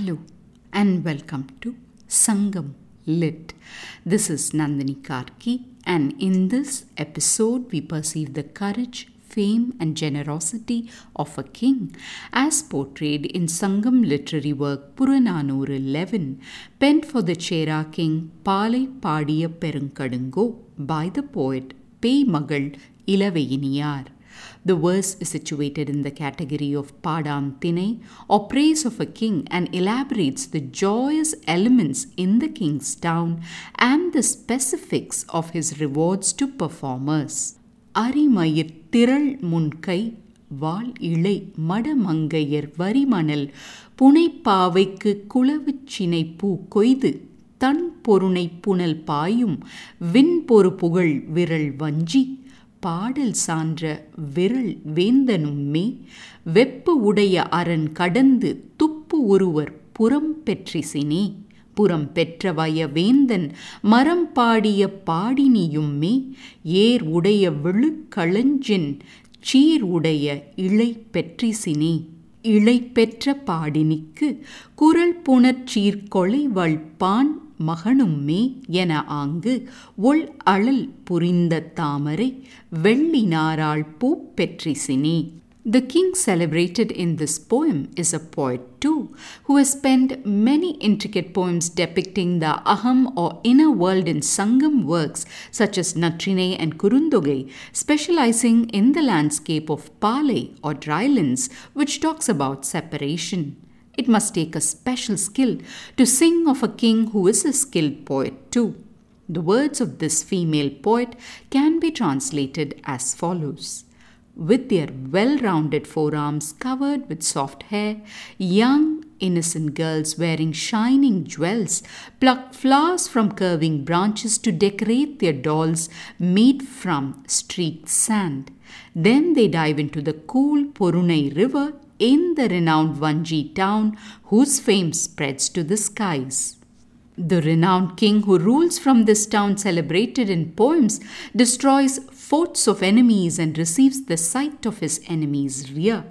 Hello and welcome to Sangam Lit. This is Nandini Karky, and in this episode, we perceive the courage, fame, and generosity of a king as portrayed in Sangam literary work Purananuru 11, penned for the Chera king Palai Padiya Perunkadungo by the poet Pei Magal Ilaveyiniyar. The verse is situated in the category of Padam Tine or praise of a king and elaborates the joyous elements in the king's town and the specifics of his rewards to performers. அரிமயிர் திரள் முன்கை வாள் இழை மடமங்கையர் வரிமணல் புனைப்பாவைக்கு குளவுச் சினை பூ கொய்து தன் பொருணை புனல் பாயும் விண்பொரு புகழ் விரல் வஞ்சி பாடல் சான்ற விரல் வேந்தனும்மே வெப்பு உடைய அரண் கடந்து துப்பு ஒருவர் புறம் பெற்றிசினே புறம் பெற்ற வய வேந்தன் மரம் பாடிய பாடினியும்மே ஏர் உடைய விழுக்களஞ்சின் சீர் உடைய இழை பெற்றிசினே. இழை பெற்ற பாடினிக்கு குரல் புணர்ச்சீர் கொலைவள் மகனும்மே என ஆங்கு ஒள் அழல் புரிந்த தாமரை வெள்ளி பூ பெற்றிசினி The king celebrated in this poem is a poet too, who has penned many intricate poems depicting the aham or inner world in Sangam works such as Natrinai and Kurunthogai, specializing in the landscape of Palai or drylands, which talks about separation. It must take a special skill to sing of a king who is a skilled poet too. The words of this female poet can be translated as follows with their well rounded forearms covered with soft hair, young, innocent girls wearing shining jewels pluck flowers from curving branches to decorate their dolls made from streaked sand. Then they dive into the cool Porunai river in the renowned Vanji town, whose fame spreads to the skies. The renowned king who rules from this town, celebrated in poems, destroys forts of enemies and receives the sight of his enemies' rear.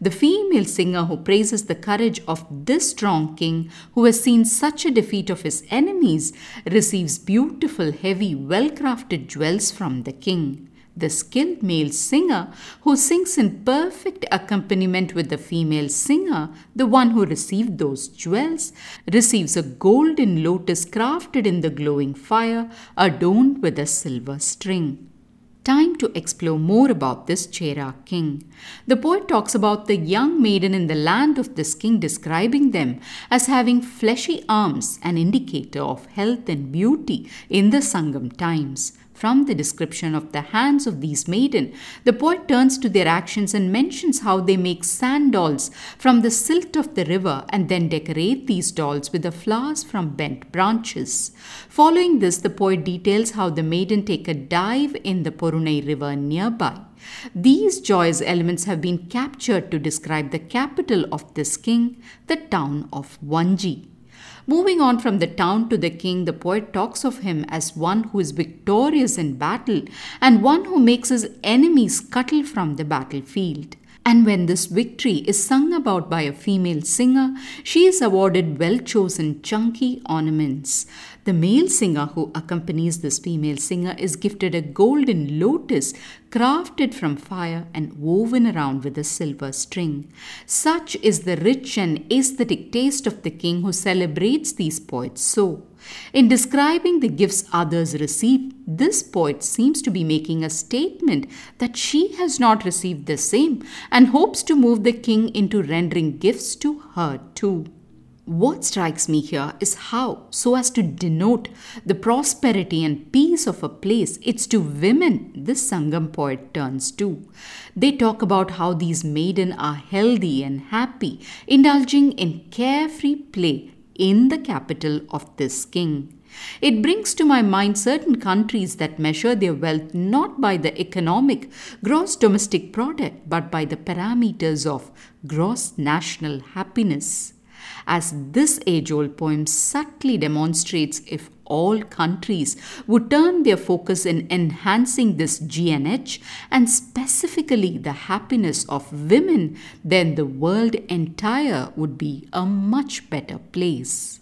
The female singer who praises the courage of this strong king who has seen such a defeat of his enemies receives beautiful, heavy, well crafted jewels from the king. The skilled male singer, who sings in perfect accompaniment with the female singer, the one who received those jewels, receives a golden lotus crafted in the glowing fire, adorned with a silver string. Time to explore more about this Chera king. The poet talks about the young maiden in the land of this king, describing them as having fleshy arms, an indicator of health and beauty in the Sangam times. From the description of the hands of these maiden, the poet turns to their actions and mentions how they make sand dolls from the silt of the river and then decorate these dolls with the flowers from bent branches. Following this, the poet details how the maiden take a dive in the Porunai river nearby. These joyous elements have been captured to describe the capital of this king, the town of Vanji. Moving on from the town to the king, the poet talks of him as one who is victorious in battle and one who makes his enemies scuttle from the battlefield. And when this victory is sung about by a female singer, she is awarded well chosen chunky ornaments. The male singer who accompanies this female singer is gifted a golden lotus crafted from fire and woven around with a silver string. Such is the rich and aesthetic taste of the king who celebrates these poets so. In describing the gifts others receive, this poet seems to be making a statement that she has not received the same and hopes to move the king into rendering gifts to her too. What strikes me here is how, so as to denote the prosperity and peace of a place, it's to women this Sangam poet turns to. They talk about how these maiden are healthy and happy, indulging in carefree play in the capital of this king. It brings to my mind certain countries that measure their wealth not by the economic gross domestic product but by the parameters of gross national happiness. As this age old poem subtly demonstrates if all countries would turn their focus in enhancing this GNH and specifically the happiness of women, then the world entire would be a much better place.